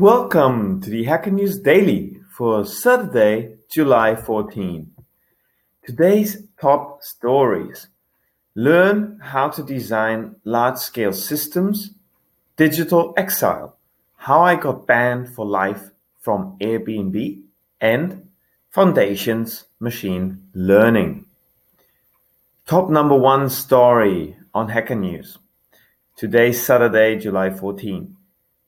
Welcome to the Hacker News Daily for Saturday, July 14. Today's top stories Learn how to design large scale systems, digital exile, how I got banned for life from Airbnb, and Foundations Machine Learning. Top number one story on Hacker News. Today's Saturday, July 14.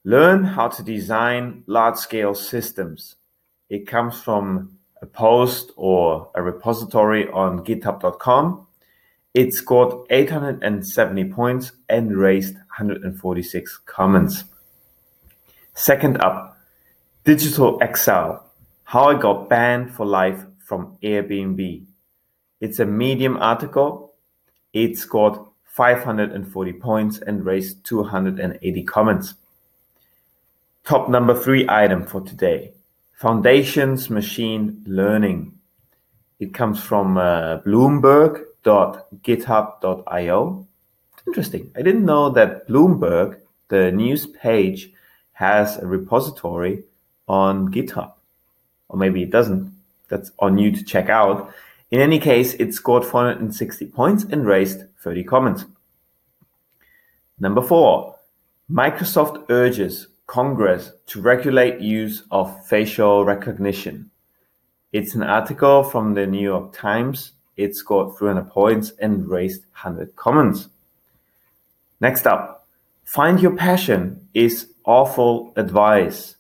Learn how to design large scale systems. It comes from a post or a repository on github.com. It scored 870 points and raised 146 comments. Second up, Digital Exile How I Got Banned for Life from Airbnb. It's a Medium article. It scored 540 points and raised 280 comments. Top number three item for today Foundations Machine Learning. It comes from uh, bloomberg.github.io. Interesting. I didn't know that Bloomberg, the news page, has a repository on GitHub. Or maybe it doesn't. That's on you to check out. In any case, it scored 460 points and raised 30 comments. Number four, Microsoft urges Congress to regulate use of facial recognition. It's an article from the New York Times. It scored 300 points and raised 100 comments. Next up, find your passion is awful advice.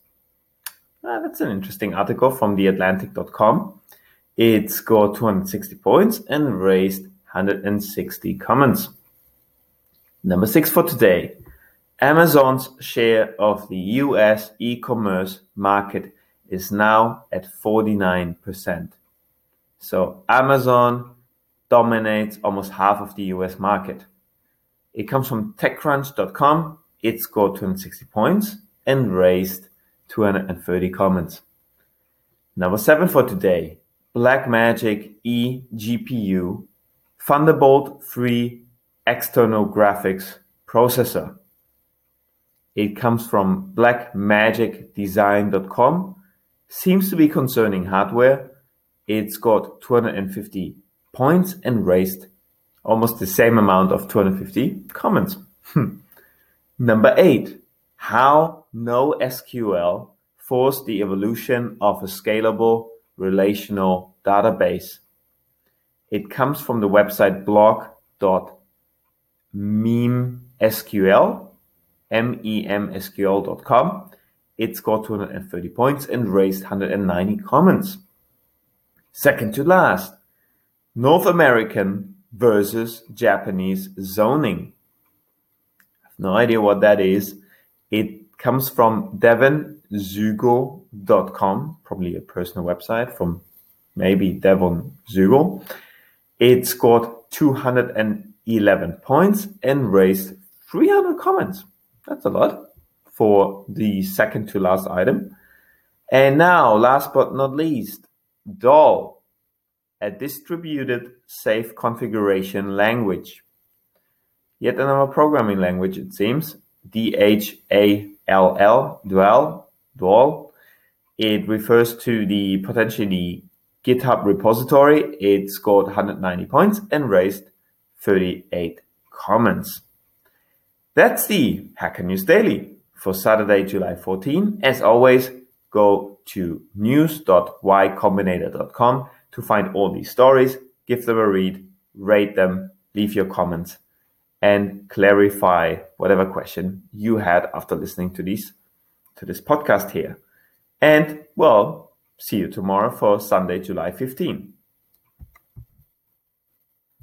Ah, that's an interesting article from theatlantic.com. It scored 260 points and raised 160 comments. Number six for today. Amazon's share of the US e-commerce market is now at 49%. So Amazon dominates almost half of the US market. It comes from TechCrunch.com. It scored 260 points and raised 230 comments. Number seven for today, Blackmagic eGPU Thunderbolt 3 external graphics processor. It comes from blackmagicdesign.com. Seems to be concerning hardware. It's got 250 points and raised almost the same amount of 250 comments. Hmm. Number eight, how NoSQL forced the evolution of a scalable relational database. It comes from the website blog.memsql memsql.com. It scored 230 points and raised 190 comments. Second to last, North American versus Japanese zoning. I have no idea what that is. It comes from devonzuegel.com, probably a personal website from maybe Devon Zuegel. It scored 211 points and raised 300 comments. That's a lot for the second to last item. And now, last but not least, Dhall, a distributed safe configuration language. Yet another programming language, it seems. D H A L L, Dhall, Dhall. It refers to the potentially GitHub repository. It scored 190 points and raised 38 comments. That's the Hacker News Daily for Saturday, July 14. As always, go to news.ycombinator.com to find all these stories, give them a read, rate them, leave your comments, and clarify whatever question you had after listening to these to this podcast here. And well, see you tomorrow for Sunday, July 15.